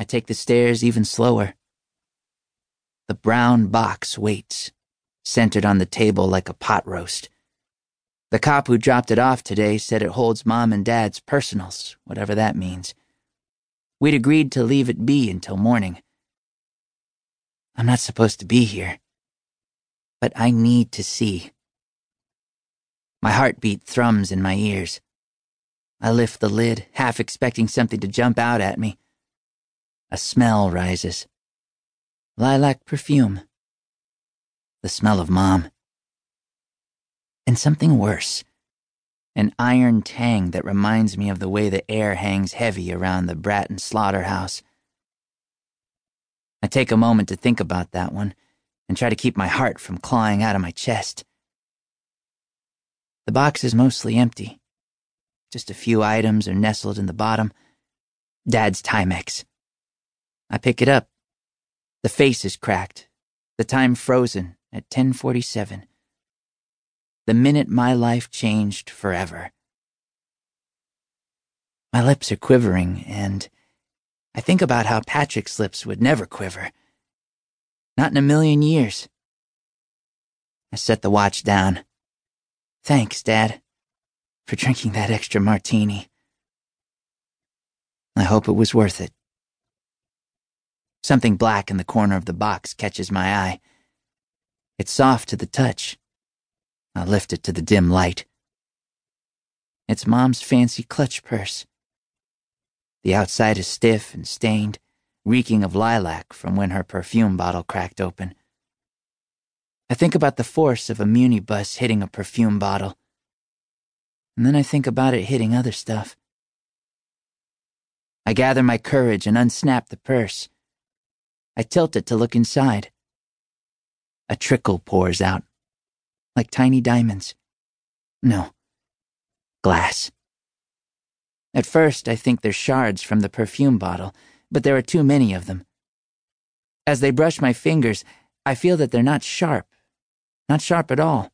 I take the stairs even slower. The brown box waits, centered on the table like a pot roast. The cop who dropped it off today said it holds mom and dad's personals, whatever that means. We'd agreed to leave it be until morning. I'm not supposed to be here, but I need to see. My heartbeat thrums in my ears. I lift the lid, half expecting something to jump out at me. A smell rises. Lilac perfume. The smell of mom and something worse an iron tang that reminds me of the way the air hangs heavy around the Bratton slaughterhouse. I take a moment to think about that one and try to keep my heart from clawing out of my chest. The box is mostly empty. Just a few items are nestled in the bottom. Dad's Timex. I pick it up. The face is cracked, the time frozen at 1047 the minute my life changed forever. My lips are quivering, and I think about how Patrick's lips would never quiver. Not in a million years. I set the watch down. Thanks, Dad, for drinking that extra martini. I hope it was worth it. Something black in the corner of the box catches my eye. It's soft to the touch, I lift it to the dim light. It's Mom's fancy clutch purse. The outside is stiff and stained, reeking of lilac from when her perfume bottle cracked open. I think about the force of a Muni bus hitting a perfume bottle. And then I think about it hitting other stuff. I gather my courage and unsnap the purse. I tilt it to look inside. A trickle pours out like tiny diamonds. No, glass. At first, I think they're shards from the perfume bottle, but there are too many of them. As they brush my fingers, I feel that they're not sharp, not sharp at all.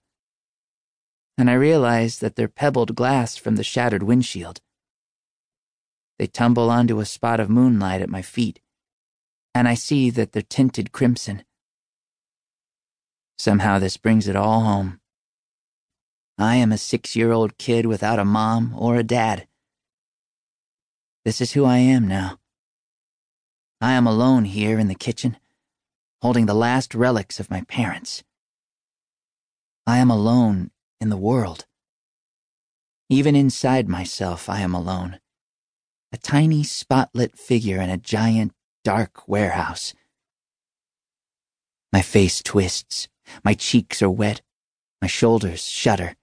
And I realize that they're pebbled glass from the shattered windshield. They tumble onto a spot of moonlight at my feet, and I see that they're tinted crimson. Somehow this brings it all home. I am a six year old kid without a mom or a dad. This is who I am now. I am alone here in the kitchen, holding the last relics of my parents. I am alone in the world. Even inside myself, I am alone. A tiny spotlit figure in a giant, dark warehouse. My face twists. My cheeks are wet. My shoulders shudder.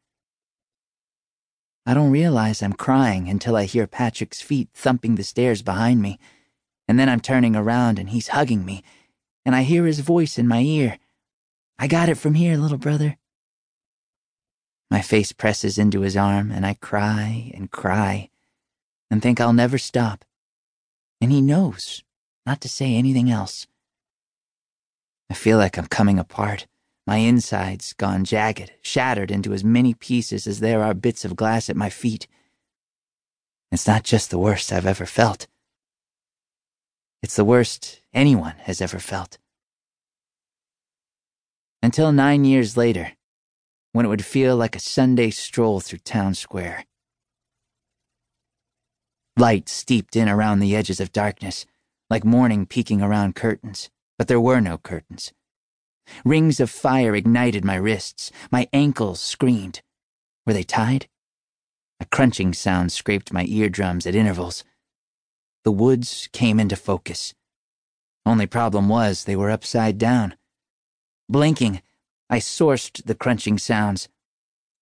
I don't realize I'm crying until I hear Patrick's feet thumping the stairs behind me, and then I'm turning around and he's hugging me, and I hear his voice in my ear. I got it from here, little brother. My face presses into his arm, and I cry and cry and think I'll never stop. And he knows not to say anything else. I feel like I'm coming apart my insides gone jagged, shattered into as many pieces as there are bits of glass at my feet. It's not just the worst I've ever felt. It's the worst anyone has ever felt. Until nine years later, when it would feel like a Sunday stroll through town square. Light steeped in around the edges of darkness, like morning peeking around curtains, but there were no curtains. Rings of fire ignited my wrists. My ankles screamed. Were they tied? A crunching sound scraped my eardrums at intervals. The woods came into focus. Only problem was they were upside down. Blinking, I sourced the crunching sounds.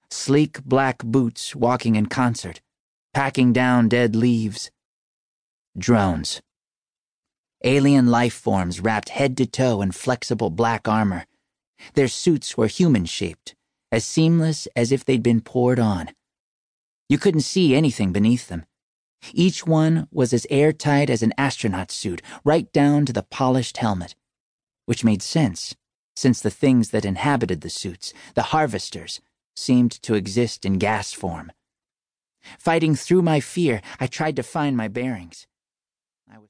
Sleek black boots walking in concert, packing down dead leaves. Drones. Alien life forms wrapped head to toe in flexible black armor. Their suits were human shaped, as seamless as if they'd been poured on. You couldn't see anything beneath them. Each one was as airtight as an astronaut suit, right down to the polished helmet. Which made sense, since the things that inhabited the suits, the harvesters, seemed to exist in gas form. Fighting through my fear, I tried to find my bearings.